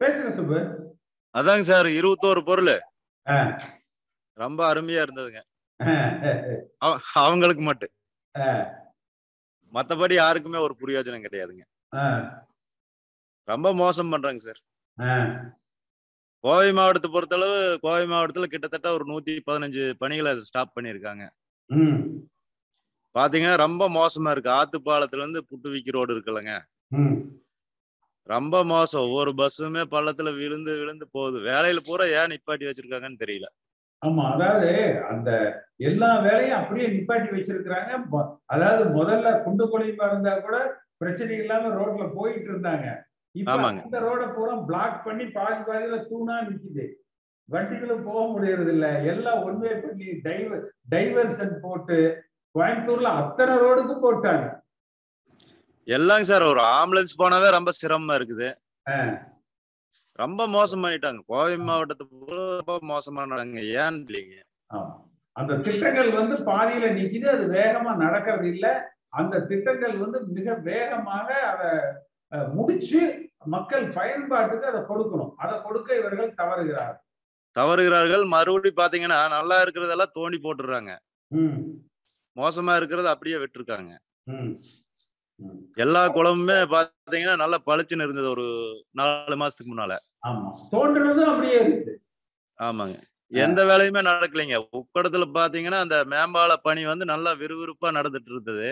பேசுங்க சுப்பு. அதாங்க சார் இருபத்தோரு பொருள். ரொம்ப அருமையா இருந்ததுங்க. அவங்களுக்கு மட்டும். மத்தபடி யாருக்குமே ஒரு பிரயோஜனம் கிடையாதுங்க. ரொம்ப மோசம் பண்றாங்க சார். கோவை மாவட்டத்தை பொறுத்தளவு கோவை மாவட்டத்துல கிட்டத்தட்ட ஒரு நூத்தி பதினஞ்சு பணிகளை ஸ்டாப் பண்ணியிருக்காங்க. ம், பாத்தீங்கன்னா ரொம்ப மோசமா இருக்கு. ஆத்துப்பாலத்துல இருந்து புட்டுவிக்கி ரோடு இருக்குல்லங்க. ரொம்ப மோசம். ஒவ்வொரு பஸ்ஸுமே பள்ளத்துல விழுந்து விழுந்து போகுது. வேலையில பூரா ஏன் நிப்பாட்டி வச்சிருக்காங்கன்னு தெரியல. ஆமா அதாவது அந்த எல்லா வேலையும் அப்படியே நிப்பாட்டி வச்சிருக்கிறாங்க. அதாவது முதல்ல குண்டு குழியுமா இருந்தா கூட பிரச்சனை இல்லாம ரோட்ல போயிட்டு இருந்தாங்க. இப்ப. அந்த ரோட பூரா பிளாக் பண்ணி பாதி பாதியில தூணா நிக்குது. வண்டிகளும் போக முடியறது இல்ல எல்லாம் ஒன்வே பண்ணி டைவர் டைவர்ஷன் போட்டு கோயம்புத்தூர்ல அத்தனை ரோடுக்கும் போட்டாங்க. எல்லாங்க சார் ஒரு ஆம்புலன்ஸ் போனாவே ரொம்ப சிரமமா இருக்குது. ரொம்ப மோசம் பண்ணிட்டாங்க. கோவை மாவட்டத்தை பூரா ரொம்ப மோசமானாங்க ஏன்னு இல்லைங்க. அந்த திட்டங்கள் வந்து பாதியில நிக்குது. அது வேகமா நடக்கிறது இல்ல. அந்த திட்டங்கள் வந்து மிக வேகமாக அதை முடிச்சு மக்கள் பயன்பாட்டுக்கு அதை கொடுக்கணும். அதை கொடுக்க இவர்கள் தவறுகிறார் தவறுகிறார்கள். மறுபடி பாத்தீங்கன்னா நல்லா இருக்கிறதெல்லாம் தோண்டி போட்டுடுறாங்க மோசமா இருக்கிறத அப்படியே விட்டுருக்காங்க. எல்லா குளமுமே பாத்தீங்கன்னா நல்லா பளிச்சுன்னு இருந்தது ஒரு நாலு மாசத்துக்கு முன்னால. தோன்றுனதும் அப்படியே ஆமாங்க. எந்த வேலையுமே நடக்கலைங்க. உக்கடத்துல பாத்தீங்கன்னா அந்த மேம்பால பணி வந்து நல்லா விறுவிறுப்பா நடந்துட்டு இருந்தது.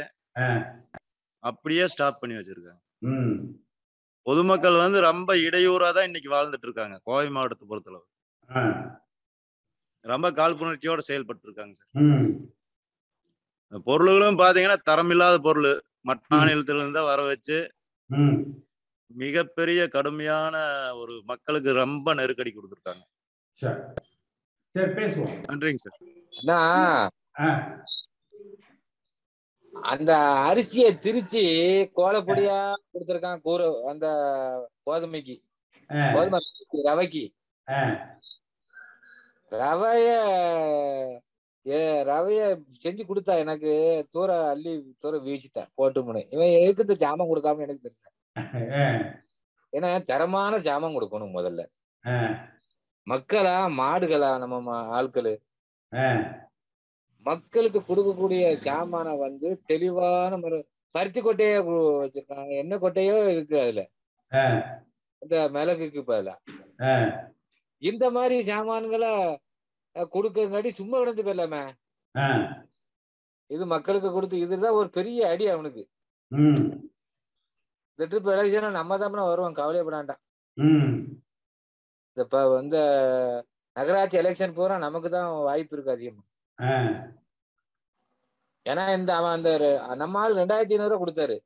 அப்படியே ஸ்டாப் பண்ணி வச்சிருக்காங்க. பொதுமக்கள் வந்து ரொம்ப இடையூறா தான் இன்னைக்கு வாழ்ந்துட்டு இருக்காங்க கோவை மாவட்டத்தை பொறுத்தளவு. ரொம்ப காழ்ப்புணர்ச்சியோட செயல்பட்டு இருக்காங்க சார். பொருள்களும் பாத்தீங்கன்னா தரமில்லாத பொருள். மற்ற மாநிலத்துல இருந்தா வர வச்சு ம். மிகப்பெரிய கடுமையான ஒரு மக்களுக்கு ரொம்ப நெருக்கடி கொடுத்துருக்காங்க. சரி சரி பேசுவோம். நன்றிங்க சார். அந்த அரிசியை திரிச்சு கோலப்பொடியா கொடுத்திருக்கான் கூற அந்த கோதுமைக்கு. கோதுமை ரவைக்கு. ரவைய ஏ ரவைய செஞ்சு கொடுத்தா எனக்கு தூர அள்ளி தூர வீசிட்டா போட்டு முனை இவன் எதுக்கு இந்த ஜாமான் கொடுக்காம எனக்கு தெரியல. ஏன்னா தரமான ஜாமான் கொடுக்கணும் முதல்ல. மக்களா மாடுகளா நம்ம ஆட்களு. மக்களுக்கு கொடுக்கக்கூடிய ஜாமான வந்து தெளிவான முறை பருத்தி கொட்டையோ வச்சிருக்காங்க. எண்ணெய் கொட்டையோ இருக்கு அதுல. இந்த மிளகுக்கு பதிலா. இந்த மாதிரி சாமான்களை கொடுக்கறங்காட்டி சும்மா கிடந்து போயிடலாமே. இது மக்களுக்கு கொடுத்து இதுதான் ஒரு பெரிய அடி அவனுக்கு. இந்த ட்ரிப் எலெக்ஷனா நம்ம தான் வருவோம். இந்த இப்ப வந்து நகராட்சி எலெக்ஷன் பூரா நமக்கு தான் வாய்ப்பு இருக்கு அதிகமா. ஏன்னா இந்த அவன் அந்த நம்ம ஆள் ரெண்டாயிரத்தி ஐநூறு ரூபா கொடுத்தாரு.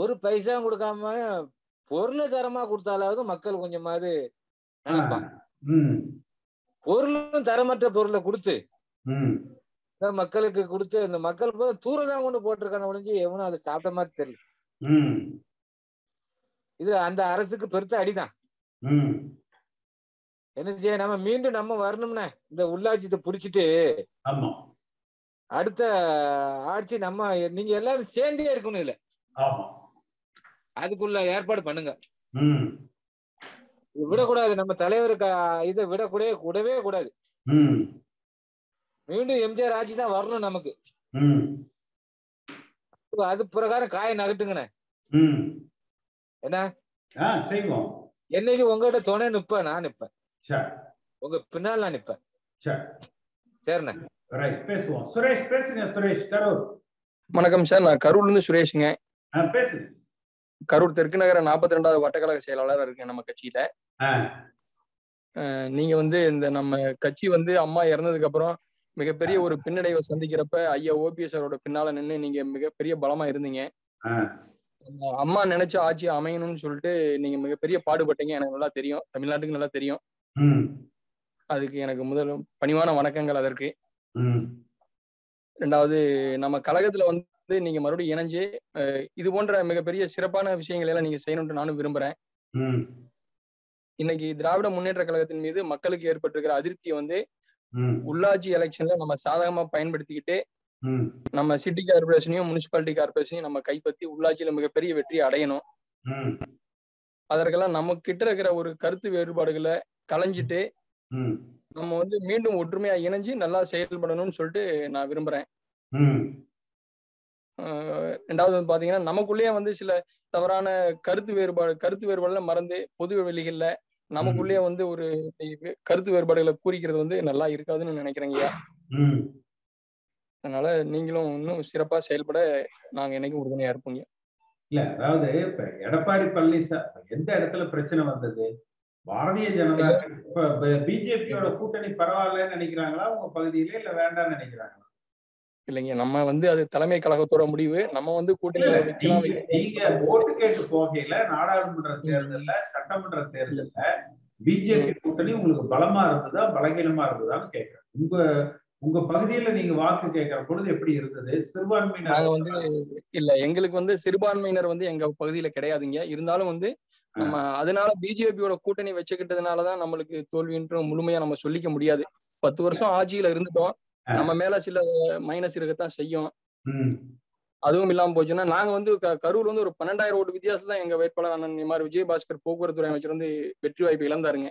ஒரு பைசா கொடுக்காம பொருளை தரமா கொடுத்தாலாவது மக்கள் கொஞ்சமாவது நினைப்பான் பொருளும் தரமற்ற பொருளை கொடுத்து மக்களுக்கு கொடுத்து இந்த மக்கள் போய் தூரம் தான் கொண்டு போட்டிருக்கான ஒழிஞ்சு எவனும் அதை சாப்பிட்ட மாதிரி தெரியல. இது அந்த அரசுக்கு பெருத்த அடிதான். என்ன செய்ய நம்ம மீண்டும் நம்ம வரணும்னா இந்த உள்ளாட்சியத்தை புடிச்சிட்டு அடுத்த ஆட்சி நம்ம நீங்க எல்லாரும் சேர்ந்தே இருக்கணும் இல்ல அதுக்குள்ள ஏற்பாடு பண்ணுங்க. விடக்கூடாது. நம்ம தலைவருக்கு இதை விடக்கூடவே கூடவே கூடாது. ம், மீண்டும் எம்ஜிஆர் ஆட்சி தான் வரணும் நமக்கு. ம், அது பிரகாரம் காய நகட்டுங்கண்ணே. ம். என்ன? என்னைக்கு உங்ககிட்ட துணை நிப்பேன் நான் நிப்பேன். உங்க பின்னால் நான் நிப்பேன். சரி சரிண்ணே. பேசுவோம். சுரேஷ் பேசுங்க சுரேஷ். கரூர். வணக்கம் சார் நான் கரூர்ல இருந்து சுரேஷுங்க. பேசுங்க. கரூர் தெற்கு நகர நாற்பத்தி ரெண்டாவது வட்டக்கழக செயலாளர் இருக்கேன் நம்ம கட்சியில. நீங்க வந்து இந்த நம்ம கட்சி வந்து அம்மா இறந்ததுக்கு அப்புறம் மிகப்பெரிய ஒரு பின்னடைவை சந்திக்கிறப்ப ஐயா ஓபிஎஸ் அவரோட பின்னால நின்று நீங்க மிகப்பெரிய பலமா இருந்தீங்க. அம்மா நினைச்ச ஆட்சி அமையணும்னு சொல்லிட்டு நீங்க மிகப்பெரிய பாடுபட்டீங்க. எனக்கு நல்லா தெரியும். தமிழ்நாட்டுக்கு நல்லா தெரியும். அதுக்கு எனக்கு முதல் பணிவான வணக்கங்கள் அதற்கு. ரெண்டாவது நம்ம கழகத்துல வந்து நீங்க மறுபடியும் இணைஞ்சு இது போன்ற மிகப்பெரிய சிறப்பான விஷயங்களை எல்லாம் நீங்க செய்யணும்னு நானும் விரும்புறேன். இன்னைக்கு திராவிட முன்னேற்ற கழகத்தின் மீது மக்களுக்கு ஏற்பட்டிருக்கிற அதிருப்தியை வந்து உள்ளாட்சி எலெக்ஷன்ல நம்ம சாதகமா பயன்படுத்திக்கிட்டு நம்ம சிட்டி கார்பரேஷனையும் முனிசிபாலிட்டி கார்பரேஷனையும் நம்ம கைப்பற்றி உள்ளாட்சியில மிகப்பெரிய வெற்றி அடையணும். அதற்கெல்லாம் நம்ம கிட்ட இருக்கிற ஒரு கருத்து வேறுபாடுகளை களைஞ்சிட்டு நம்ம வந்து மீண்டும் ஒற்றுமையா இணைஞ்சு நல்லா செயல்படணும்னு சொல்லிட்டு நான் விரும்புறேன். ரெண்டாவது வந்து பாத்தீங்கன்னா நமக்குள்ளேயே வந்து சில தவறான கருத்து வேறுபாடு கருத்து வேறுபாடுல மறந்து பொது வெளிகள்ல நமக்குள்ளேயே வந்து ஒரு கருத்து வேறுபாடுகளை கூறிக்கிறது வந்து நல்லா இருக்காதுன்னு நினைக்கிறேங்க ஐயா. ம். அதனால நீங்களும் இன்னும் சிறப்பா செயல்பட நாங்க என்னைக்கும் உறுதுணையா இருப்போங்க. இல்ல அதாவது இப்ப எடப்பாடி பழனிசாமி எந்த இடத்துல பிரச்சனை வந்தது? பாரதிய ஜனதா பிஜேபியோட கூட்டணி பரவாயில்லன்னு நினைக்கிறாங்களா? உங்க பகுதியில இல்ல வேண்டாம்னு நினைக்கிறாங்களா? இல்லைங்க. நம்ம வந்து அது தலைமை கழகத்தோட முடிவு. நம்ம வந்து கூட்டணியில வைக்கலாம் நீங்க ஓட்டு கேட்டு போகையில நாடாளுமன்ற தேர்தல்ல சட்டமன்ற தேர்தல்ல பிஜேபி கூட்டணி உங்களுக்கு பலமா இருந்ததா பலகீனமா இருந்ததான்னு கேட்கிறேன் உங்க உங்க பகுதியில நீங்க வாக்கு கேட்கிற பொழுது எப்படி இருந்தது? சிறுபான்மையினர் நாங்க வந்து இல்ல எங்களுக்கு வந்து சிறுபான்மையினர் வந்து எங்க பகுதியில கிடையாதுங்க. இருந்தாலும் வந்து நம்ம அதனால பிஜேபியோட கூட்டணி வச்சுக்கிட்டதுனாலதான் நம்மளுக்கு தோல்வின்ற முழுமையா நம்ம சொல்லிக்க முடியாது. பத்து வருஷம் ஆட்சியில இருந்துட்டோம். நம்ம மேல சில மைனஸ் இருக்கத்தான் செய்யும். அதுவும் இல்லாம போச்சுன்னா நாங்க வந்து கரூர் வந்து ஒரு பன்னெண்டாயிரம் ஓட்டு வித்தியாசம் தான் எங்க வேட்பாளர் அண்ணன் மாதிரி விஜயபாஸ்கர் போக்குவரத்து அமைச்சர் வந்து வெற்றி வாய்ப்பு இழந்தாருங்க.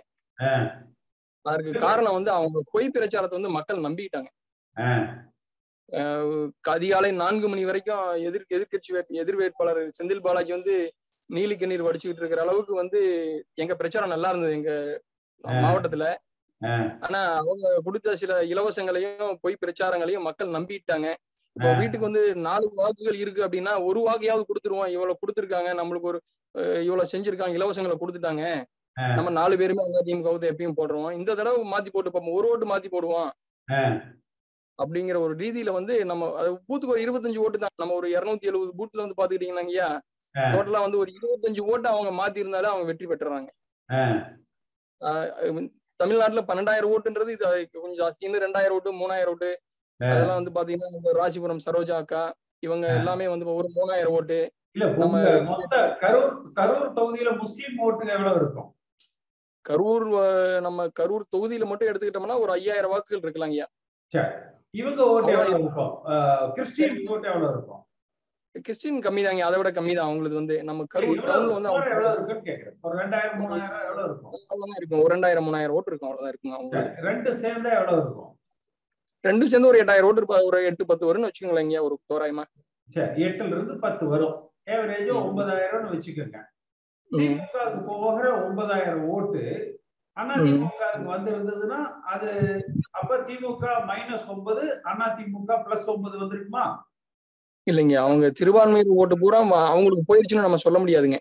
அதற்கு காரணம் வந்து அவங்க பொய் பிரச்சாரத்தை வந்து மக்கள் நம்பிக்கிட்டாங்க. அதிகாலை நான்கு மணி வரைக்கும் எதிர் எதிர்கட்சி எதிர் வேட்பாளர் செந்தில் பாலாஜி வந்து நீலி கண்ணீர் வடிச்சுக்கிட்டு இருக்கிற அளவுக்கு வந்து எங்க பிரச்சாரம் நல்லா இருந்தது எங்க மாவட்டத்துல. ஆனா அவங்க கொடுத்த சில இலவசங்களையும் பொய் பிரச்சாரங்களையும் மக்கள் நம்பிட்டாங்க. இப்போ. வீட்டுக்கு வந்து நாலு வாக்குகள் இருக்கு அப்படின்னா ஒரு வாக்கையாவது கொடுத்துருவோம். இவ்வளவு கொடுத்துருக்காங்க. நம்மளுக்கு ஒரு இவ்வளவு செஞ்சிருக்காங்க. இலவசங்களை கொடுத்துட்டாங்க. நம்ம நாலு பேருமே அங்க திமுக எப்பயும் போடுறோம். இந்த தடவை மாத்தி போட்டு பார்ப்போம். ஒரு ஓட்டு மாத்தி போடுவோம். அப்படிங்கிற ஒரு ரீதியில வந்து நம்ம பூத்துக்கு ஒரு இருபத்தஞ்சு ஓட்டு தான். நம்ம ஒரு இருநூத்தி எழுபது பூத்துல வந்து பாத்துக்கிட்டீங்கன்னா ஐயா. டோட்டலா வந்து ஒரு இருபத்தஞ்சு ஓட்டு அவங்க மாத்தி இருந்தாலே அவங்க வெற்றி பெற்றுறாங்க. தமிழ்நாட்டுல பன்னெண்டாயிரம் ஓட்டுன்றது இது கொஞ்சம் ஜாஸ்தி. இன்னும் ரெண்டாயிரம் ஓட்டு மூணாயிரம் ஓட்டு. அதெல்லாம் வந்து பாத்தீங்கன்னா இந்த ராசிபுரம் சரோஜா அக்கா இவங்க. எல்லாமே வந்து ஒரு மூணாயிரம் ஓட்டு. நம்ம- கரூர் கரூர் தொகுதியில முஸ்லீம் ஓட்டுங்க எவ்வளவு இருக்கும்? கரூர் நம்ம கரூர் தொகுதியில மட்டும் எடுத்துக்கிட்டோம்னா ஒரு ஐயாயிரம் வாக்குகள் இருக்கலாம் ஐயா. இவங்க ஓட்டு எவ்வளவு இருக்கும். கிறிஸ்டியன் ஓட்டு எவ்வளவு இருக்கும்? கிறிஸ்டின் கம்மி தாங்க அதை விட கம்மி தான் அவங்களுக்கு வந்து நம்ம கரூர் டவுன்ல வந்து அவங்க இருக்கும்? அவ்வளவுதான் இருக்கும். ஒரு ரெண்டாயிரம் மூணாயிரம் ஓட்டு இருக்கும். அவ்வளவுதான் இருக்குங்க அவங்க ரெண்டு சேர்ந்தா எவ்வளவு இருக்கும்? ரெண்டும் சேர்ந்து ஒரு எட்டாயிரம் ஓட்டு இருப்பா ஒரு எட்டு பத்து வரும்னு வச்சுக்கோங்களேன் இங்க ஒரு தோராயமா. சரி எட்டுல இருந்து பத்து வரும். ஏவரேஜ். ஒன்பதாயிரம்னு வச்சுக்கோங்க. போகிற ஒன்பதாயிரம் ஓட்டு அண்ணா. திமுகவுக்கு வந்திருந்ததுன்னா அது அப்ப திமுக மைனஸ் ஒன்பது அண்ணா திமுக பிளஸ் ஒன்பது வந்திருக்குமா? இல்லைங்க. அவங்க சிறுபான்மையினர் ஓட்டு பூரா அவங்களுக்கு போயிருச்சுன்னு நம்ம சொல்ல முடியாதுங்க.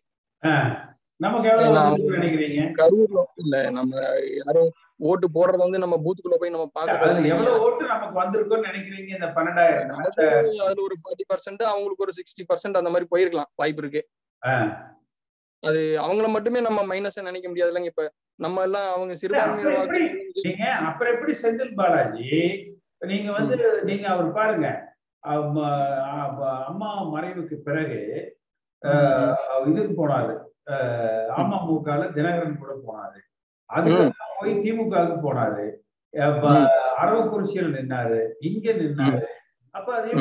கரூர்ல இல்ல நம்ம யாரும் ஓட்டு போடுறத வந்து நம்ம பூத்துக்குள்ள போய் நம்ம இல்லைங்க. எவ்வளவு ஓட்டு நமக்கு வந்திருக்கும்னு நினைக்கிறீங்க இந்த பன்னெண்டாயிரம்? அதுல ஒரு ஃபார்ட்டி பர்சன்ட் அவங்களுக்கு ஒரு சிக்ஸ்டி பர்சன்ட் அந்த மாதிரி போயிருக்கலாம். வாய்ப்பு இருக்கு. அது அவங்கள மட்டுமே நம்ம மைனஸ் நினைக்க முடியாது இல்லைங்க இப்ப. நம்ம எல்லாம் அவங்க சிறுபான்மையினர் அப்புறம் எப்படி செந்தில் பாலாஜி? நீங்க வந்து நீங்க அவர் பாருங்க. அம்ம- மறைவுக்கு பிறகு இதுக்கு போனாரு. அமமுகல தினகரன் கூட போனாரு. அதுக்கு போய் திமுகவுக்கு போனாரு. அரவக்குறிச்சியில் நின்னாரு. இங்க நின்னாரு. அப்ப அது.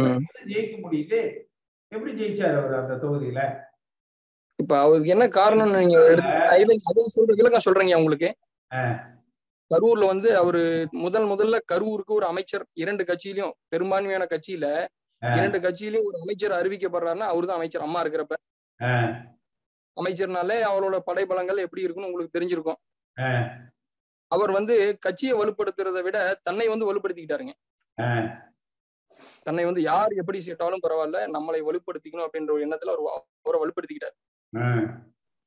ஜெயிக்க முடியுது? எப்படி ஜெயிச்சாரு அவர் அந்த தொகுதியில? இப்ப அவருக்கு என்ன காரணம்னு நீங்க எடுத்து சொல்ற விளக்கம் சொல்றேங்க உங்களுக்கு. கரூர்ல வந்து அவரு முதல் முதல்ல கரூருக்கு ஒரு அமைச்சர் இரண்டு கட்சியிலயும் பெரும்பான்மையான கட்சியில. இரண்டு கட்சியிலயும் ஒரு அமைச்சர் அறிவிக்கப்படுறாருன்னா அவர்தான் அமைச்சர். அம்மா இருக்கிறப்ப. அமைச்சர்னாலே அவரோட படைபலங்கள் எப்படி இருக்குன்னு உங்களுக்கு தெரிஞ்சிருக்கும். அவர் வந்து கட்சியை வலுப்படுத்துறதை விட தன்னை வந்து வலுப்படுத்திக்கிட்டாருங்க. தன்னை வந்து யார் எப்படி சீட்டாலும் பரவாயில்ல நம்மளை வலுப்படுத்திக்கணும் அப்படின்ற ஒரு எண்ணத்துல அவர் அவரை வலுப்படுத்திக்கிட்டாரு.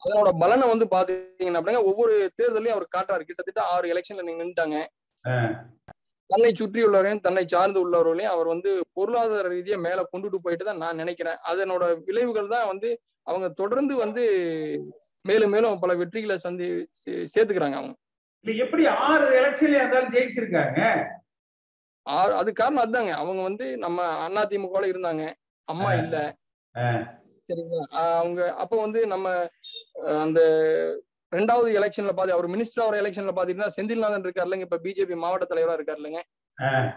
அதனோட பலனை வந்து பாத்தீங்கன்னா அப்படிங்க ஒவ்வொரு தேர்தலையும் அவர் காட்டுறாரு. கிட்டத்தட்ட ஆறு எலெக்ஷன்ல நீங்க நின்றுட்டாங்க. தன்னை சுற்றியுள்ளவரையும் தன்னை சார்ந்து உள்ளவர்களையும் அவர் வந்து பொருளாதார ரீதியா மேல கொண்டுட்டு போயிட்டு தான் நான் நினைக்கிறேன். அதனோட விளைவுகள் தான் வந்து அவங்க தொடர்ந்து வந்து மேலும் மேலும் பல வெற்றிகளை சந்தி சேர்த்துக்கிறாங்க அவங்க. இல்ல எப்படி ஆறு எலெக்ஷன்ல இருந்தாலும் ஜெயிச்சிருக்காங்க? ஆ- அது காரணம் அதுதாங்க. அவங்க வந்து நம்ம அண்ணா திமுகல இருந்தாங்க. அம்மா. இல்ல. சரிங்களா அவங்க அப்ப வந்து நம்ம அந்த ரெண்டாவது எலெக்ஷன்ல பாத்து அவர் மினிஸ்டர் ஆகிற எலெக்ஷன்ல பாத்தீங்கன்னா செந்தில்நாதன் இருக்காருலங்க இப்ப பிஜேபி மாவட்ட தலைவரா இருக்காருலங்க ஆஹ்,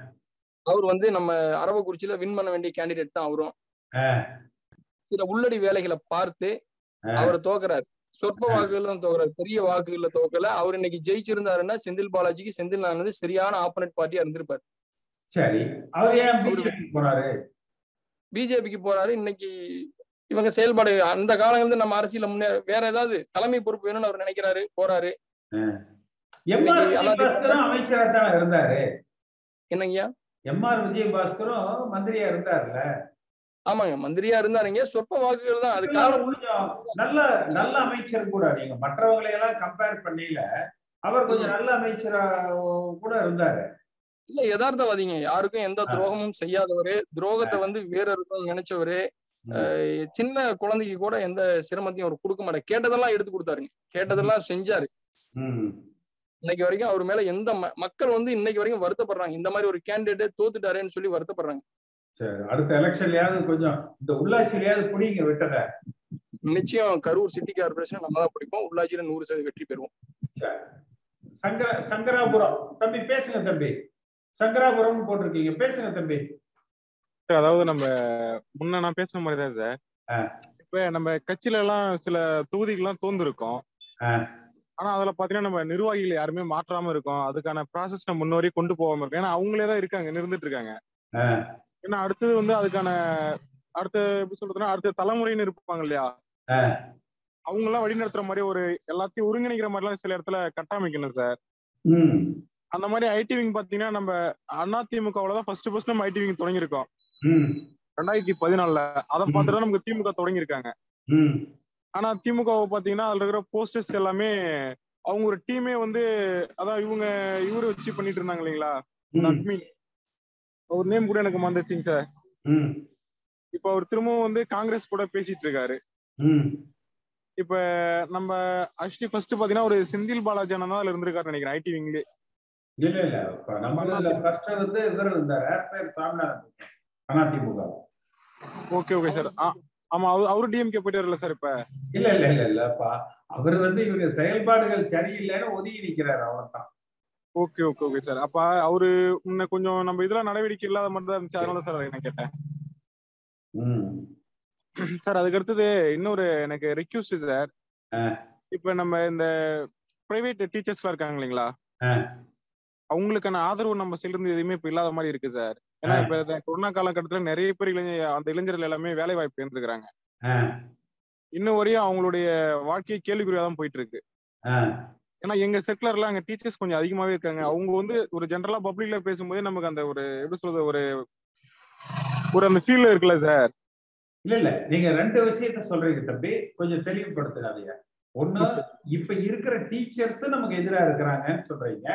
அவர் வந்து நம்ம அரவக்குறிச்சியில வின் பண்ண வேண்டிய கேண்டிடேட் தான் அவரும். சில உள்ளடி வேலைகளை பார்த்து. அவரை தோக்குறாரு. சொற்ப வாக்குகள் தான் தோக்குறாரு. பெரிய வாக்குகள்ல தோக்கல. அவர் இன்னைக்கு ஜெயிச்சிருந்தாருன்னா செந்தில் பாலாஜிக்கு செந்தில் வந்து சரியான ஆப்போனட் பார்ட்டியா இருந்திருப்பாரு. சரி. அவர் ஏன் அவரு- பிஜேபி போறாரு? பிஜேபிக்கு போறாரு. இன்னைக்கு இவங்க செயல்பாடு அந்த காலங்கள்ல நம்ம அரசியல முன்னே வேற ஏதாவது தலைமை பொறுப்பு வேணும்னு அவர் நினைக்கிறாரு போறாரு. அமைச்சரா தான் இருந்தாரு. என்னங்கய்யா? எம்ஆர் விஜயபாஸ்கரும் மந்திரியா இருந்தாருல்ல ஆமாங்க மந்திரியா இருந்தாருங்க. சொற்ப வாக்குகள் தான் அது காலம் நல்ல நல்ல அமைச்சர் கூட நீங்க. மற்றவங்களை எல்லாம் கம்பேர் பண்ணல அவர் கொஞ்சம் நல்ல அமைச்சரா கூட இருந்தாரு. இல்ல யதார்த்தவாதிங்க. யாருக்கும் எந்த துரோகமும் செய்யாதவரு. துரோகத்தை வந்து வேற இருக்கும் நினைச்சவரு. சின்ன குழந்தைக்கு கூட எந்த சிரமத்தையும் அவர் கொடுக்க மாட்டார். கேட்டதெல்லாம் எடுத்து கொடுத்தாருங்க. கேட்டதெல்லாம் செஞ்சாரு. இன்னைக்கு வரைக்கும் அவர் மேல எந்த மக்கள் வந்து இன்னைக்கு வரைக்கும் வருத்தப்படுறாங்க. இந்த மாதிரி ஒரு கேண்டிடேட் தோத்துட்டாரேன்னு சொல்லி வருத்தப்படுறாங்க. அடுத்த எலெக்ஷன்லயாவது கொஞ்சம் இந்த உள்ளாட்சியிலயாவது புடிங்க விட்டத. நிச்சயம் கரூர் சிட்டி கார்பரேஷன் நம்ம தான் பிடிப்போம். உள்ளாட்சியில நூறு சதவீதம் வெற்றி பெறுவோம். சங்கர சங்கராபுரம். தம்பி பேசுங்க தம்பி. சங்கராபுரம் போட்டிருக்கீங்க. பேசுங்க தம்பி. அதாவது நம்ம முன்ன நான் பேசுன மாதிரி தான் சார். இப்ப நம்ம கட்சியில எல்லாம் சில தொகுதிகள்லாம் தோந்துருக்கோம். ஆனா அதுல பாத்தீங்கன்னா நம்ம நிர்வாகிகள் யாருமே மாற்றாம இருக்கோம். அதுக்கான ப்ராசஸ் நம்ம முன்னோரி கொண்டு போகாம இருக்கோம். ஏன்னா அவங்களே தான் இருக்காங்க இருந்துட்டு இருக்காங்க. ஏன்னா அடுத்தது வந்து அதுக்கான அடுத்த எப்படி சொல்றதுன்னா அடுத்த தலைமுறைன்னு இருப்பாங்க இல்லையா. அவங்க எல்லாம் வழிநடத்துற மாதிரி ஒரு எல்லாத்தையும் ஒருங்கிணைக்கிற மாதிரி எல்லாம் சில இடத்துல கட்டமைக்கணும் சார் அந்த மாதிரி ஐடி விங் பாத்தீங்கன்னா நம்ம அதிமுகவுல தான் ஃபர்ஸ்ட் ஃபர்ஸ்ட் நம்ம ஐடி விங் தொடங்கியிருக்கோம். ரெண்டாயிரத்தி பதினாலுல. அதை பார்த்துட்டு தான் நமக்கு திமுக தொடங்கியிருக்காங்க. ம். ஆனா திமுக பாத்தீங்கன்னா அதுல இருக்கிற போஸ்டர்ஸ் எல்லாமே அவங்க ஒரு டீமே வந்து அதான் இவங்க இவரு வச்சு பண்ணிட்டு இருந்தாங்க இல்லைங்களா? அவர் நேம் கூட எனக்கு மறந்துச்சுங்க சார். ம். இப்ப அவர் திரும்பவும் வந்து காங்கிரஸ் கூட பேசிட்டு இருக்காரு. ம். இப்ப நம்ம ஆக்சுவலி ஃபர்ஸ்ட் பாத்தீங்கன்னா ஒரு செந்தில் பாலாஜி அண்ணன் தான் அதுல இருந்திருக்காரு நினைக்கிறேன் ஐடி விங்லே. இல்ல இல்ல நம்ம ஃபர்ஸ்ட் வந்து இவர் இருந்தார் அதிமுக ஓகே ஓகே சார். ஆமா அவரு அவரு டிஎம்கே போயிட்டாருல்ல சார் இப்ப. இல்ல இல்ல இல்ல இல்லப்பா அவர் வந்து இவங்க செயல்பாடுகள் சரியில்லைன்னு ஒதுங்கி நிக்கிறாரு அவ்வளவுதான். Okay okay okay sir. அப்ப அவரு முன்ன கொஞ்சம் நம்ம இதுல நடவடிக்கை இல்லாத மாதிரி தான் இருந்துச்சு. அதனால சார் நான் கேட்டேன். சார் அதுக்கு அடுத்தது இன்னொரு எனக்கு ரெக்யூஸ்ட் சார். இப்ப நம்ம இந்த பிரைவேட் டீச்சர்ஸ்லாம் இருக்காங்க இல்லைங்களா. அவங்களுக்கான ஆதரவு நம்ம சேர்ந்து எதுவுமே இப்ப இல்லாத மாதிரி இருக்கு சார் ஏன்னா. இப்ப கொரோனா காலகட்டத்துல நிறைய பேர் இளைஞர் அந்த இளைஞர்கள் எல்லாமே வேலை வாய்ப்பு இருந்துக்கிறாங்க இன்னும் வரையும் அவங்களுடைய வாழ்க்கையை கேள்விக்குறியா தான் போயிட்டு இருக்கு ஏன்னா எங்க செக்லர்ல அங்க டீச்சர்ஸ் கொஞ்சம் அதிகமாவே இருக்காங்க. அவங்க வந்து ஒரு ஜென்ரலா பப்ளிக்ல பேசும்போதே நமக்கு அந்த ஒரு எப்படி சொல்றது ஒரு ஒரு அந்த ஃபீல் இருக்குல்ல சார் இல்ல இல்ல. நீங்க ரெண்டு விஷயத்த சொல்றீங்க தம்பி. கொஞ்சம் தெளிவுபடுத்துறாதீங்க. ஒண்ணு இப்ப இருக்கிற டீச்சர்ஸ் நமக்கு எதிரா இருக்கிறாங்கன்னு சொல்றீங்க.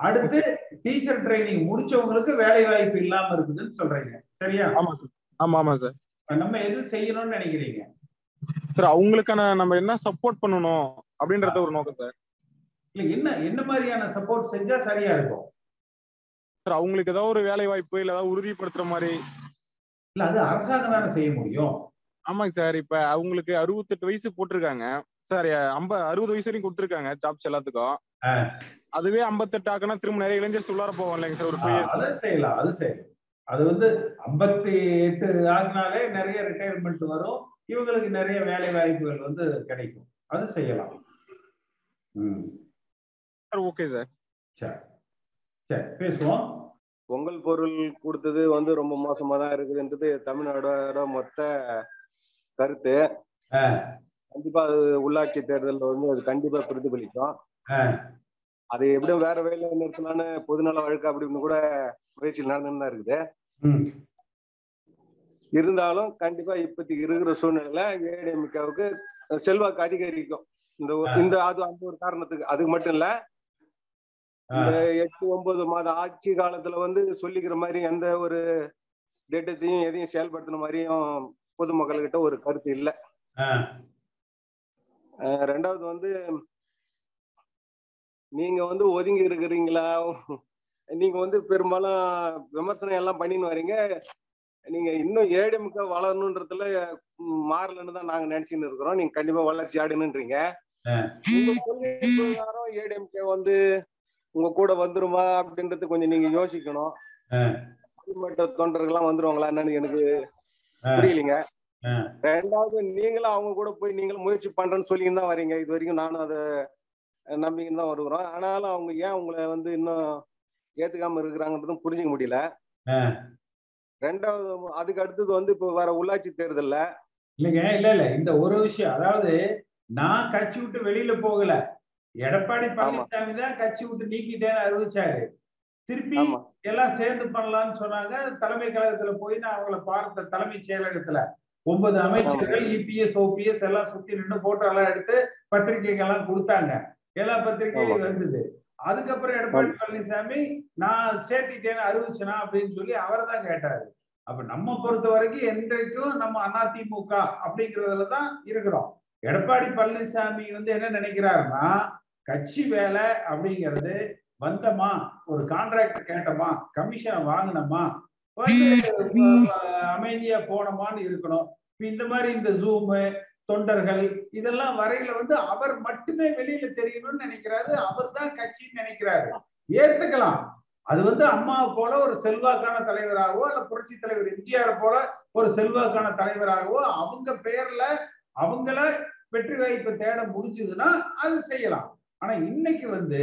அடுத்து டீச்சர் ட்ரைனிங் முடிச்சவங்களுக்கு வேலை வாய்ப்பு இல்லாம இருக்குதுன்னு சொல்றீங்க. சரியா? ஆமா சார். ஆமா ஆமா சார். நம்ம எது செய்யணும்னு நினைக்கிறீங்க? சார் அவங்களுக்கான நம்ம என்ன சப்போர்ட் பண்ணணும் அப்படின்றத ஒரு நோக்கம் சார். இல்ல என்ன என்ன மாதிரியான சப்போர்ட் செஞ்சா சரியா இருக்கும்? சார் அவங்களுக்கு ஏதாவது ஒரு வேலை வாய்ப்பு இல்ல ஏதாவது உறுதிப்படுத்துற மாதிரி. இல்ல அது அரசாங்கம் தானே செய்ய முடியும். ஆமாங்க சார். இப்ப அவங்களுக்கு அறுபத்தெட்டு வயசு போட்டிருக்காங்க. சார் ஐம்ப அறுபது வயசு வரைக்கும் கொடுத்துருக்காங்க ஜாப்ஸ் எல்லாத்துக்கும். அதுவே ஐம்பத்தெட்டு ஆக்குனா திரும்ப நிறைய இளைஞர்ஸ் உள்ளார போவோம் இல்லைங்க சார் ஒரு டூ இயர்ஸ் அது செய்யலாம் அது செய்யலாம். அது வந்து ஐம்பத்தி எட்டு ஆகினாலே நிறைய ரிட்டையர்மெண்ட் வரும். இவங்களுக்கு நிறைய வேலை வாய்ப்புகள் வந்து கிடைக்கும். அது செய்யலாம். ம். Sir okay sir. சரி. சரி பேசுவோம். பொங்கல் பொருள் கொடுத்தது வந்து ரொம்ப மோசமா தான் இருக்குதுன்றது தமிழ்நாடோட மொத்த கருத்து. கண்டிப்பா அது உள்ளாட்சி தேர்தலில் வந்து அது கண்டிப்பா பிரதிபலிக்கும். அது எப்படியும் வேற வேலை நிறுத்தலான்னு பொதுநல வழக்கு அப்படின்னு கூட முயற்சி நடந்துன்னு தான் இருக்குது. இருந்தாலும் கண்டிப்பா இப்போதைக்கு இருக்கிற சூழ்நிலையில ஏடிஎம்கேவுக்கு செல்வாக்கு அதிகரிக்கும். இந்த. இந்த அது அந்த ஒரு காரணத்துக்கு. அதுக்கு மட்டும் இல்ல. இந்த எட்டு ஒன்பது மாத ஆட்சி காலத்துல வந்து சொல்லிக்கிற மாதிரி எந்த ஒரு திட்டத்தையும் எதையும் செயல்படுத்தின மாதிரியும் பொதுமக்கள்கிட்ட ஒரு கருத்து இல்ல. ரெண்டாவது வந்து நீங்க வந்து ஒதுங்கி இருக்கிறீங்களா நீங்க வந்து பெரும்பாலும் விமர்சனம் எல்லாம் பண்ணின்னு வரீங்க நீங்க இன்னும் ஏடிஎம்க வளரணுன்றதுல மாறலன்னு தான் நாங்க நினைச்சுன்னு இருக்கிறோம் நீங்க கண்டிப்பா வளர்ச்சி ஆடுனுன்றீங்க. உங்க ஏடிஎம்கே வந்து உங்க கூட வந்துருமா அப்படின்றது கொஞ்சம் நீங்க யோசிக்கணும். அடிமட்ட தொண்டர்கள்லாம் வந்துருவாங்களா என்னன்னு எனக்கு. புரியலைங்க. ரெண்டாவது நீங்களும் அவங்க கூட போய் நீங்களும் முயற்சி பண்றேன்னு சொல்லின்னு தான் வரீங்க இது வரைக்கும் நானும் அதை நம்பிக்கின்னு தான் வருகிறோம். ஆனாலும் அவங்க ஏன் உங்களை வந்து இன்னும் ஏத்துக்காம இருக்கிறாங்கன்றதும் புரிஞ்சுக்க முடியல. ரெண்டாவது அதுக்கு அடுத்தது வந்து இப்போ வர உள்ளாட்சி தேர்தல்ல. இல்லைங்க இல்ல இல்ல. இந்த ஒரு விஷயம் அதாவது நான் கட்சி விட்டு வெளியில போகல. எடப்பாடி பழனிசாமி தான் கட்சி விட்டு நீக்கிட்டேன்னு அறிவிச்சாரு. திருப்பி எல்லாம் சேர்ந்து பண்ணலாம்னு சொன்னாங்க. தலைமை கழகத்துல போய் நான் அவங்கள பார்த்த தலைமைச் செயலகத்துல. ஒன்பது அமைச்சர்கள் இபிஎஸ் ஓபிஎஸ் எல்லாம் சுத்தி நின்று போட்டோ எல்லாம் எடுத்து பத்திரிகைகள்லாம் கொடுத்தாங்க. எல்லா பத்திரிகையும் ஆமா. வந்தது அதுக்கப்புறம் எடப்பாடி பழனிசாமி நான் சேர்த்திட்டேன்னு அறிவிச்சனா? அப்படின்னு சொல்லி அவரை தான் கேட்டாரு. அப்ப நம்ம பொறுத்த வரைக்கும் என்றைக்கும் நம்ம அதிமுக அப்படிங்கறதுல தான் இருக்கிறோம். எடப்பாடி பழனிசாமி வந்து என்ன நினைக்கிறாருன்னா கட்சி வேலை அப்படிங்கிறது வந்தமா? ஒரு கான்ட்ராக்ட் கேட்டோமா? கமிஷனை வாங்கினோமா? அமைதியா போனோமான்னு இருக்கணும். இப்ப இந்த மாதிரி இந்த ஜூமு தொண்டர்கள் இதெல்லாம் வரையில வந்து அவர் மட்டுமே வெளியில தெரியணும்னு நினைக்கிறாரு. அவர் தான் கட்சின்னு நினைக்கிறாரு. ஏத்துக்கலாம். அது வந்து அம்மாவை போல ஒரு செல்வாக்கான தலைவராகவோ இல்ல புரட்சி தலைவர் எம்ஜிஆர் போல ஒரு செல்வாக்கான தலைவராகவோ அவங்க பேர்ல அவங்கள வெற்றி வாய்ப்பு தேட முடிஞ்சதுன்னா அது செய்யலாம். ஆனா இன்னைக்கு வந்து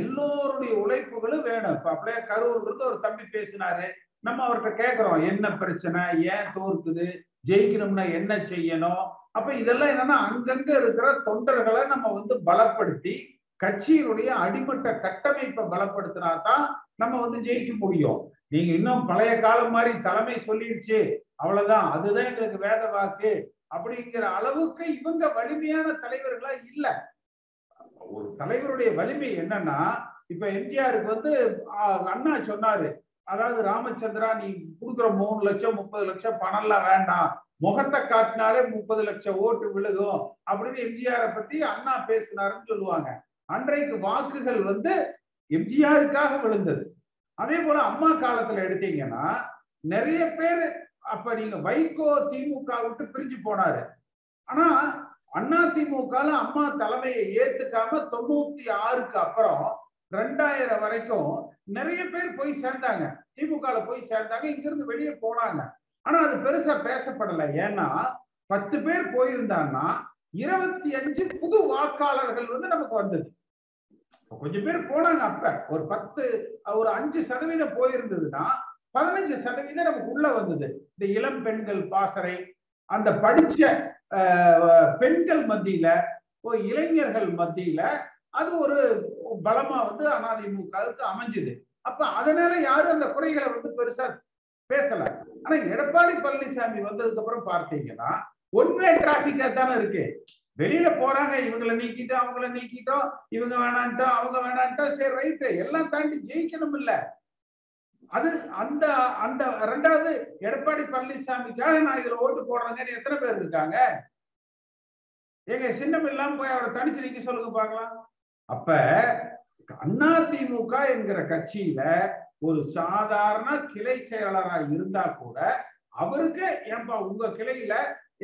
எல்லோருடைய உழைப்புகளும் வேணும். இப்ப அப்படியே கரூர்ல இருந்து ஒரு தம்பி பேசினாரு. நம்ம அவர்கிட்ட கேக்குறோம் என்ன பிரச்சனை? ஏன் தோற்குது? ஜெயிக்கணும்னா என்ன செய்யணும்? அப்ப இதெல்லாம் என்னன்னா அங்கங்க இருக்கிற தொண்டர்களை நம்ம வந்து பலப்படுத்தி கட்சியினுடைய அடிமட்ட கட்டமைப்பை பலப்படுத்தினா தான் நம்ம வந்து ஜெயிக்க முடியும். நீங்க இன்னும் பழைய காலம் மாதிரி தலைமை சொல்லிருச்சு அவ்வளவுதான். அதுதான் எங்களுக்கு வேத வாக்கு அப்படிங்கிற அளவுக்கு இவங்க வலிமையான தலைவர்களா இல்ல. ஒரு தலைவருடைய வலிமை என்னன்னா இப்ப எம்ஜிஆருக்கு வந்து அண்ணா சொன்னாரு அதாவது ராமச்சந்திரா நீ கொடுக்குற மூணு லட்சம் முப்பது லட்சம் பணம்லாம் வேண்டாம். முகத்தை காட்டினாலே முப்பது லட்சம் ஓட்டு விழுகும் அப்படின்னு எம்ஜிஆரை பத்தி அண்ணா பேசினாருன்னு சொல்லுவாங்க. அன்றைக்கு வாக்குகள் வந்து எம்ஜிஆருக்காக விழுந்தது. அதே போல அம்மா காலத்துல எடுத்தீங்கன்னா நிறைய பேர் அப்ப நீங்க வைகோ திமுக விட்டு பிரிஞ்சு போனாரு. ஆனா அண்ணா திமுக அம்மா தலைமையை ஏத்துக்காம தொண்ணூத்தி ஆறுக்கு அப்புறம் ரெண்டாயிரம் வரைக்கும் நிறைய பேர் போய் சேர்ந்தாங்க. திமுக போய் சேர்ந்தாங்க இங்கிருந்து வெளியே போனாங்க. ஆனா அது பெருசா பேசப்படல. ஏன்னா பத்து பேர் போயிருந்தாங்கன்னா இருபத்தி அஞ்சு புது வாக்காளர்கள் வந்து நமக்கு வந்தது. கொஞ்சம் பேர் போனாங்க அப்ப. ஒரு பத்து ஒரு அஞ்சு சதவீதம் போயிருந்ததுன்னா பதினஞ்சு சதவீதம் நமக்கு உள்ள வந்தது. இந்த இளம் பெண்கள் பாசறை அந்த படிச்ச பெண்கள் மத்தியில ஒரு இளைஞர்கள் மத்தியில அது ஒரு பலமா வந்து அதிமுகவுக்கு அமைஞ்சுது. அப்ப அதனால யாரும் அந்த குறைகளை வந்து பெருசா பேசல. ஆனா எடப்பாடி பழனிசாமி வந்ததுக்கு அப்புறம் பார்த்தீங்கன்னா ஒன்வே டிராபிக்கா தானே இருக்கு. வெளியில போறாங்க இவங்களை நீக்கிட்டோம் அவங்கள நீக்கிட்டோம் இவங்க வேணான்ட்டோம் அவங்க வேணான்ட்டோம். சரி ரைட்டு எல்லாம் தாண்டி ஜெயிக்கணும் இல்ல அது அந்த அந்த ரெண்டாவது எடப்பாடி பழனிசாமிக்காக நான் இதுல ஓட்டு போடுறேங்கன்னு எத்தனை பேர் இருக்காங்க? எங்க சின்னம் இல்லாம போய் அவரை தனிச்சு நீக்க சொல்லுங்க பாக்கலாம் அப்ப அதிமுக என்கிற கட்சியில ஒரு சாதாரண கிளை செயலாளரா இருந்தா கூட அவருக்கு ஏன்பா உங்க கிளையில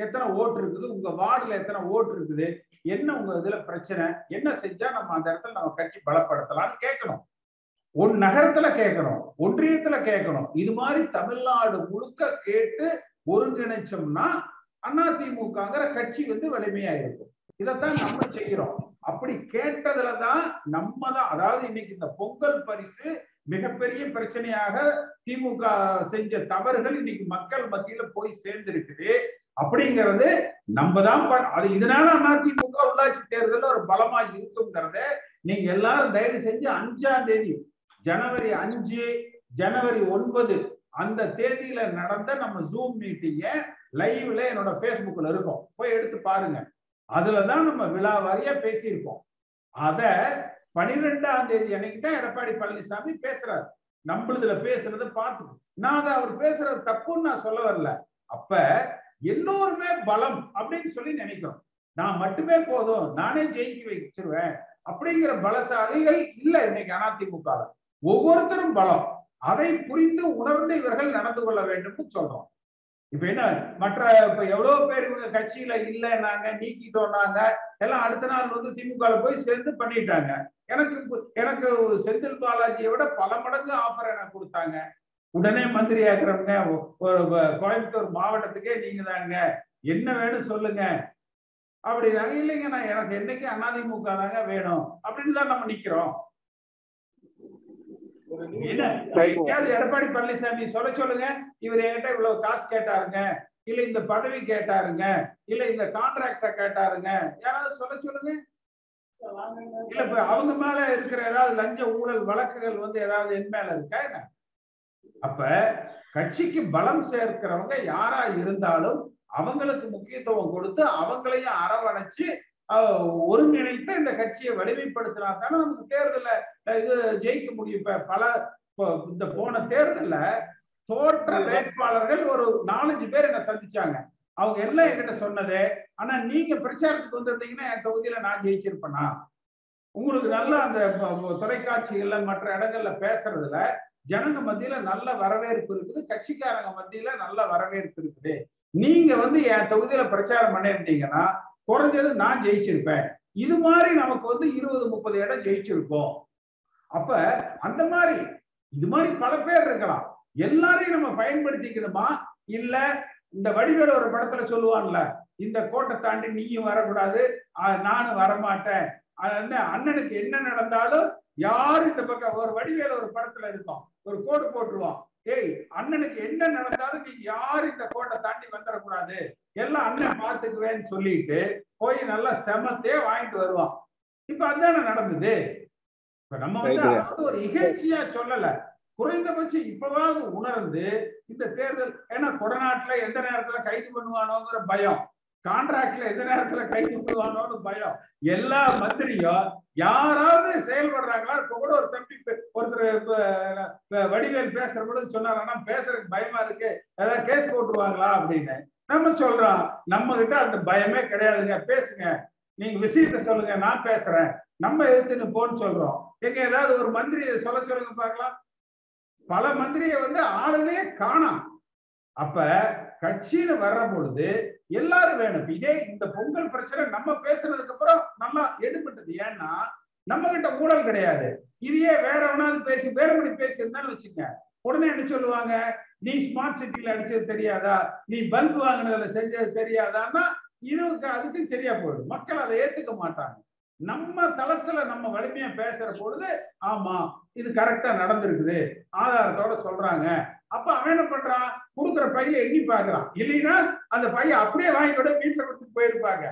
எத்தனை ஓட்டு இருக்குது? உங்க வார்டுல எத்தனை ஓட்டு இருக்குது? என்ன உங்க இதுல பிரச்சனை? என்ன செஞ்சா நம்ம அந்த இடத்துல நம்ம கட்சி பலப்படுத்தலாம்னு கேட்கணும். ஒன் நகரத்துல கேட்கணும் ஒன்றியத்துல கேட்கணும். இது மாதிரி தமிழ்நாடு முழுக்க கேட்டு ஒருங்கிணைச்சோம்னா அதிமுகங்கிற கட்சி வந்து வலிமையா இருக்கும் இதைத்தான் நம்ம செய்கிறோம் அப்படி கேட்டதுலதான் நம்ம தான் அதாவது இன்னைக்கு இந்த பொங்கல் பரிசு மிகப்பெரிய பிரச்சனையாக திமுக செஞ்ச தவறுகள் இன்னைக்கு மக்கள் மத்தியில போய் சேர்ந்திருக்குது. அப்படிங்கிறது நம்ம தான் பண்- அது இதனால அதிமுக உள்ளாட்சி தேர்தல் ஒரு பலமா இருக்குங்கிறத நீங்க எல்லாரும் தயவு செஞ்சு அஞ்சாம் தேதி ஜனவரி அஞ்சு ஜனவரி ஒன்பது அந்த தேதியில நடந்த நம்ம ஜூம் மீட்டிங்க லைவ்ல என்னோட பேஸ்புக்ல இருக்கும். போய் எடுத்து பாருங்க. அதுலதான் நம்ம விழா வாரியா பேசியிருக்கோம் அத பனிரெண்டாம் தேதி அன்னைக்கு தான் எடப்பாடி பழனிசாமி பேசுறாரு. நம்மளுதுல பேசுறத பார்த்து நான் அதை அவர் பேசுறது தப்புன்னு நான் சொல்ல வரல. அப்ப எல்லோருமே பலம் அப்படின்னு சொல்லி நினைக்கிறோம். நான் மட்டுமே போதும். நானே ஜெயிக்க வச்சிருவேன். அப்படிங்கிற பலசாலிகள் இல்ல இன்னைக்கு அதிமுக ஒவ்வொருத்தரும் பலம். அதை புரிந்து உணர்ந்து இவர்கள் நடந்து கொள்ள வேண்டும்னு சொல்றோம். இப்ப என்ன? மற்ற இப்ப எவ்வளவு பேர் இவங்க கட்சியில இல்லைன்னாங்க நீக்கிட்டோம்னாங்க எல்லாம் அடுத்த நாள் வந்து திமுக போய் சேர்ந்து பண்ணிட்டாங்க. எனக்கு எனக்கு ஒரு செந்தில் பாலாஜியை விட பல மடங்கு ஆஃபர் எனக்கு கொடுத்தாங்க. உடனே மந்திரி ஆக்குறவங்க ஒரு கோயம்புத்தூர் மாவட்டத்துக்கே நீங்க தாங்க. என்ன வேணும் சொல்லுங்க. அப்படின்னாங்க. இல்லைங்க நான் எனக்கு என்னைக்கு அதிமுக தாங்க வேணும். அப்படின்னு தான் நம்ம நிக்கிறோம். என்ன? எங்கேயாவது எடப்பாடி பழனிசாமி சொல்ல சொல்லுங்க. இவர் என்கிட்ட இவ்வளவு காசு கேட்டாருங்க. இல்ல இந்த பதவி கேட்டாருங்க. இல்ல இந்த கான்ட்ராக்ட கேட்டாருங்க. யாராவது சொல்ல சொல்லுங்க. இல்ல இப்ப அவங்க மேல இருக்கிற ஏதாவது லஞ்ச ஊழல் வழக்குகள் வந்து ஏதாவது என் மேல இருக்கா என்ன? அப்ப கட்சிக்கு பலம் சேர்க்கிறவங்க யாரா இருந்தாலும் அவங்களுக்கு முக்கியத்துவம் கொடுத்து அவங்களையும் அரவணைச்சு ஒருங்கிணைத்து இந்த கட்சியை வலிமைப்படுத்தினா தானே நமக்கு தேர்தல இது ஜெயிக்க முடியும். இப்ப பல இந்த போன தேர்தல்ல தோற்ற வேட்பாளர்கள் ஒரு நாலஞ்சு பேர் என்ன சந்திச்சாங்க. அவங்க எல்லாம் என்கிட்ட சொன்னது? ஆனா நீங்க பிரச்சாரத்துக்கு வந்திருந்தீங்கன்னா என் தொகுதியில நான் ஜெயிச்சிருப்பேனா? உங்களுக்கு நல்ல அந்த தொலைக்காட்சிகள்ல மற்ற இடங்கள்ல பேசுறதுல ஜனங்க மத்தியில நல்ல வரவேற்பு இருக்குது கட்சிக்காரங்க மத்தியில நல்ல வரவேற்பு இருக்குது. நீங்க வந்து என் தொகுதியில பிரச்சாரம் பண்ணியிருந்தீங்கன்னா குறைஞ்சது நான் ஜெயிச்சிருப்பேன். இது மாதிரி நமக்கு வந்து இருபது முப்பது இடம் ஜெயிச்சிருக்கோம். அப்ப அந்த மாதிரி இது மாதிரி பல பேர் இருக்கலாம். எல்லாரையும் நம்ம பயன்படுத்திக்கணுமா? இல்ல இந்த வடிவேல ஒரு படத்துல சொல்லுவான்ல இந்த கோட்டை தாண்டி நீயும் வரக்கூடாது நானும் வரமாட்டேன். அண்ணனுக்கு என்ன நடந்தாலும் யாரு இந்த பக்கம் ஒரு வடிவேல ஒரு படத்துல இருக்கும் ஒரு கோடு போட்டுருவான். ஏய் அண்ணனுக்கு என்ன நடந்தாலும் நீ யாரு இந்த கோட்டை தாண்டி வந்துடக்கூடாது எல்லாம் அண்ணன் பாத்துக்குவேன்னு சொல்லிட்டு போய் நல்லா செமத்தே வாங்கிட்டு வருவான். இப்ப அதானே நடந்தது? இப்ப நம்ம வந்து ஒரு இகழ்ச்சியா சொல்லல. குறைந்தபட்சம் இப்பவாவது உணர்ந்து இந்த தேர்தல் ஏன்னா கொடநாட்டுல எந்த நேரத்துல கைது பண்ணுவானோங்கிற பயம். கான்ட்ராக்ட்ல எந்த நேரத்துல கைது பண்ணுவானோன்னு பயம். எல்லா மந்திரியும் யாராவது செயல்படுறாங்களா? இப்ப கூட ஒரு தம்பி பே- ஒருத்தர் வடிவேல் பேசுற பொழுது சொன்னார் ஆனா பேசுறதுக்கு பயமா இருக்கு. ஏதாவது கேஸ் போட்டுருவாங்களா? அப்படின்னு. நம்ம சொல்றோம். நம்ம கிட்ட அந்த பயமே கிடையாதுங்க. பேசுங்க. நீங்க விஷயத்த சொல்லுங்க. நான் பேசுறேன். நம்ம எதிர்த்துன்னு போன்னு சொல்றோம். எங்க ஏதாவது ஒரு மந்திரி சொல்ல சொல்லுங்க பார்க்கலாம் பல மந்திரியை வந்து ஆளுகளே காணாம். அப்ப கட்சியில வர்ற பொழுது எல்லாரும் வேணும். இதே இந்த பொங்கல் பிரச்சனை நம்ம பேசுனதுக்கு அப்புறம் நல்லா எடுபட்டது. ஏன்னா நம்ம கிட்ட ஊழல் கிடையாது. இதையே வேற பேசி வேறுபடி பேசியிருந்தாலும் வச்சுங்க உடனே என்ன சொல்லுவாங்க? நீ ஸ்மார்ட் சிட்டியில அடிச்சது தெரியாதா? நீ பல்ப் வாங்கினதுல செஞ்சது தெரியாதான்னா இதுக்கு அதுக்கும் சரியா போயிடும். மக்கள் அதை ஏத்துக்க மாட்டாங்க. நம்ம தளத்துல நம்ம வலிமையா பேசுற பொழுது ஆமா இது கரெக்டா நடந்திருக்குது. ஆதாரத்தோட சொல்றாங்க. அப்ப அவன் என்ன பண்றான்? கொடுக்குற பையில எண்ணி பாக்குறான் இல்லைன்னா அந்த பைய அப்படியே வாங்கிட்டு வீட்டுல கொடுத்துட்டு போயிருப்பாங்க.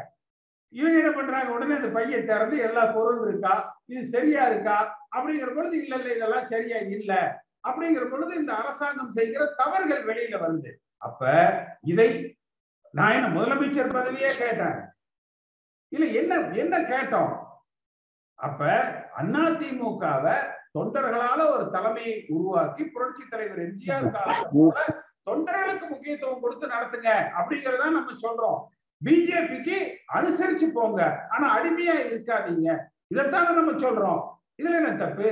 இவங்க என்ன பண்றாங்க? உடனே அந்த பையை திறந்து எல்லா பொருளும் இருக்கா? இது சரியா இருக்கா? அப்படிங்கிற பொழுது இல்ல இல்ல இதெல்லாம் சரியா இல்ல. அப்படிங்கிற பொழுது இந்த அரசாங்கம் செய்கிற தவறுகள் வெளியில வருது அப்ப இதை நான் என்ன முதலமைச்சர் பதவியே கேட்டேன். இல்ல என்ன என்ன கேட்டோம்? அப்ப அதிமுகவை தொண்டர்களால ஒரு தலைமையை உருவாக்கி புரட்சி தலைவர் எம்ஜிஆர் காலத்துல தொண்டர்களுக்கு முக்கியத்துவம் கொடுத்து நடத்துங்க அப்படிங்கறத நம்ம சொல்றோம். பிஜேபிக்கு அனுசரிச்சு போங்க. ஆனா அடிமையா இருக்காதீங்க. இதைத்தானே நம்ம சொல்றோம். இதுல என்ன தப்பு?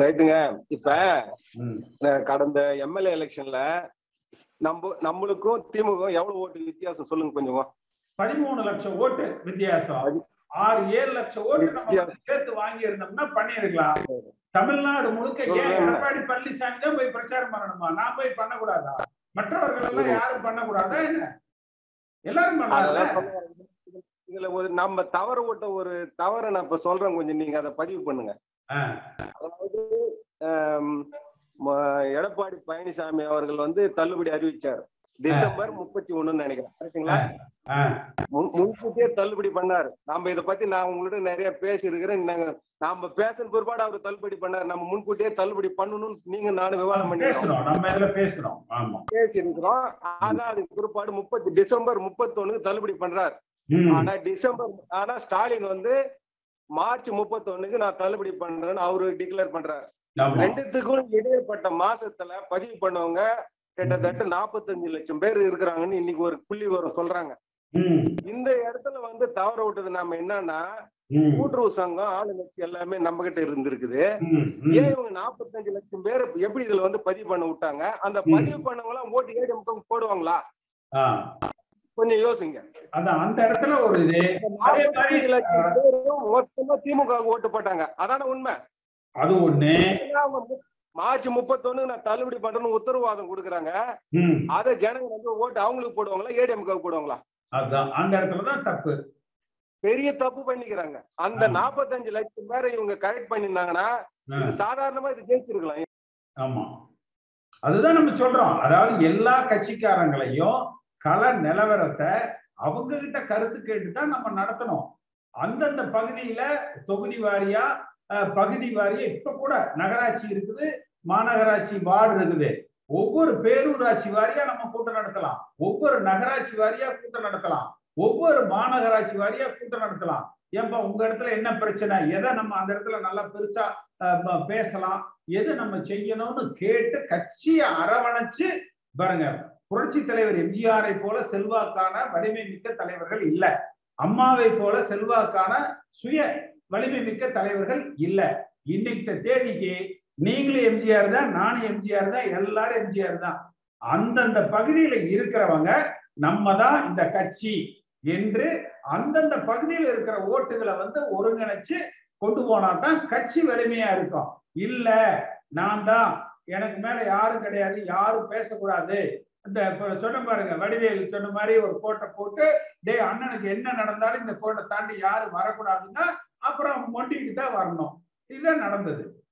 ரைட்டுங்க. இப்ப கடந்த எம்எல்ஏ எலெக்ஷன்ல நம்ம நம்மளுக்கும் திமுக எவ்வளவு ஓட்டு வித்தியாசம் சொல்லுங்க கொஞ்சம் பதிமூணு லட்சம் ஓட்டு வித்தியாசம். ஆறு ஏழு லட்சம் ஓட்டு நம்ம சேர்த்து வாங்கி இருந்தோம்னா பண்ணிருக்கலாம் தமிழ்நாடு முழுக்க ஏன். எடப்பாடி பழனிசாமி தான் போய் பிரச்சாரம் பண்ணணுமா? நான் போய் பண்ணக்கூடாதா? மற்றவர்கள் எல்லாம் யாரும் பண்ணக்கூடாதா என்ன? எல்லாரும் சொல்ல- இதுல ஒரு நம்ம தவற விட்ட ஒரு தவறை நான் இப்ப சொல்றேன் கொஞ்சம். நீங்க அதை பதிவு பண்ணுங்க. அதாவது எடப்பாடி பழனிசாமி அவர்கள் வந்து தள்ளுபடி அறிவிச்சார். டிசம்பர் முப்பத்தி ஒண்ணுன்னு நினைக்கிறேன். முன்- முன்கூட்டியே தள்ளுபடி பண்ணாரு. நாம இத பத்தி நான் உங்கள்ட்ட நிறைய பேசி இருக்கிறேன் நாங்க நாம பேசின பிற்பாடு அவர் தள்ளுபடி பண்ணாரு. நம்ம முன்கூட்டியே தள்ளுபடி பண்ணணும்னு நீங்க நானும் விவாதம் பண்ணிருக்கோம் பேசணும் நம்ம இதுல பேசணும் ஆமா. பேசி இருக்கிறோம் ஆனா அதுக்கு பிற்பாடு முப்பத்தி டிசம்பர் முப்பத்தொன்னுக்கு தள்ளுபடி பண்றாரு. ஆனா டிசம்பர் ஆனா ஸ்டாலின் வந்து மார்ச் முப்பத்தொன்னுக்கு நான் தள்ளுபடி பண்றேன்னு அவரு டிக்ளேர் பண்றாரு. ரெண்டுத்துக்கும் இடைப்பட்ட மாசத்துல பதிவு பண்ணவங்க கிட்டத்தட்ட நாற்பத்தஞ்சு லட்சம் பேர் இருக்கிறாங்கன்னு இன்னைக்கு ஒரு புள்ளி வரும் சொல்றாங்க. இந்த இடத்துல வந்து தவற விட்டது நாம என்னன்னா. கூட்டுறவு சங்கம் ஆளுங்கட்சி எல்லாமே நம்ம கிட்ட இருந்திருக்குது. ஏன் இவங்க நாற்பத்தஞ்சு லட்சம் பேர் எப்படி இதுல வந்து பதிவு பண்ண விட்டாங்க அந்த. பதிவு பண்ணவங்க எல்லாம் ஓட்டு ஏடிஎம் போடுவாங்களா. கொஞ்சம் யோசிங்க அந்த இடத்துல ஒரு லட்சம் பேரும் மொத்தமா திமுக ஓட்டு போட்டாங்க அதான உண்மை அது ஒண்ணு மார்ச் முப்பத்தொன்னு நான் தள்ளுபடி பண்றேன்னு உத்தரவாதம் கொடுக்குறாங்க. அதை ஜனங்க வந்து ஓட்டு அவங்களுக்கு போடுவாங்களா ஏடிஎம்கே போடுவாங்களா? அந்த இடத்துலதான் தப்பு. பெரிய தப்பு பண்ணிக்கிறாங்க. அந்த. நாற்பத்தஞ்சு லட்சம் பேரை இவங்க கரெக்ட் பண்ணியிருந்தாங்கன்னா இது சாதாரணமா இது ஜெயிச்சிருக்கலாம். ஆமா. அதுதான் நம்ம சொல்றோம். அதாவது எல்லா கட்சிக்காரங்களையும் கள நிலவரத்தை அவங்க கிட்ட கருத்து கேட்டுதான் நம்ம நடத்தணும். அந்தந்த பகுதியில தொகுதி வாரியா பகுதி வாரியா இப்ப கூட நகராட்சி இருக்குது மாநகராட்சி வார்டு இருக்குது. ஒவ்வொரு பேரூராட்சி வாரியா நம்ம கூட்டம் நடத்தலாம். ஒவ்வொரு நகராட்சி வாரியா கூட்டம் நடத்தலாம். ஒவ்வொரு மாநகராட்சி வாரியா கூட்டம் நடத்தலாம். ஏன்பா உங்க இடத்துல என்ன பிரச்சனை? எதை நம்ம அந்த இடத்துல நல்லா பெருசா ப- பேசலாம்? எது நம்ம செய்யணும்னு கேட்டு கட்சியை அரவணைச்சு பாருங்க. புரட்சி தலைவர் எம்ஜிஆரை போல செல்வாக்கான வலிமை மிக்க தலைவர்கள் இல்லை. அம்மாவை போல செல்வாக்கான சுய வலிமை மிக்க தலைவர்கள் இல்ல. இன்னைக்கு தேதிக்கு நீங்களும் எம்ஜிஆர் தான் நானும் எம்ஜிஆர் தான் எல்லாரும் எம்ஜிஆர் தான். அந்தந்த பகுதியில இருக்கிறவங்க நம்ம தான் இந்த கட்சி என்று அந்தந்த பகுதியில் இருக்கிற ஓட்டுகளை வந்து ஒருங்கிணைச்சு கொண்டு போனா தான் கட்சி வலிமையா இருக்கும். இல்ல நான் தான். எனக்கு மேல யாரும் கிடையாது யாரும் பேசக்கூடாது. இந்த சொன்ன பாருங்க வடிவேல் சொன்ன மாதிரி ஒரு கோட்டை போட்டு டேய் அண்ணனுக்கு என்ன நடந்தாலும் இந்த கோட்டை தாண்டி யாரும் வரக்கூடாதுன்னா அப்புறம் மொண்டிட்டு தான் வரணும். இதுதான் நடந்தது.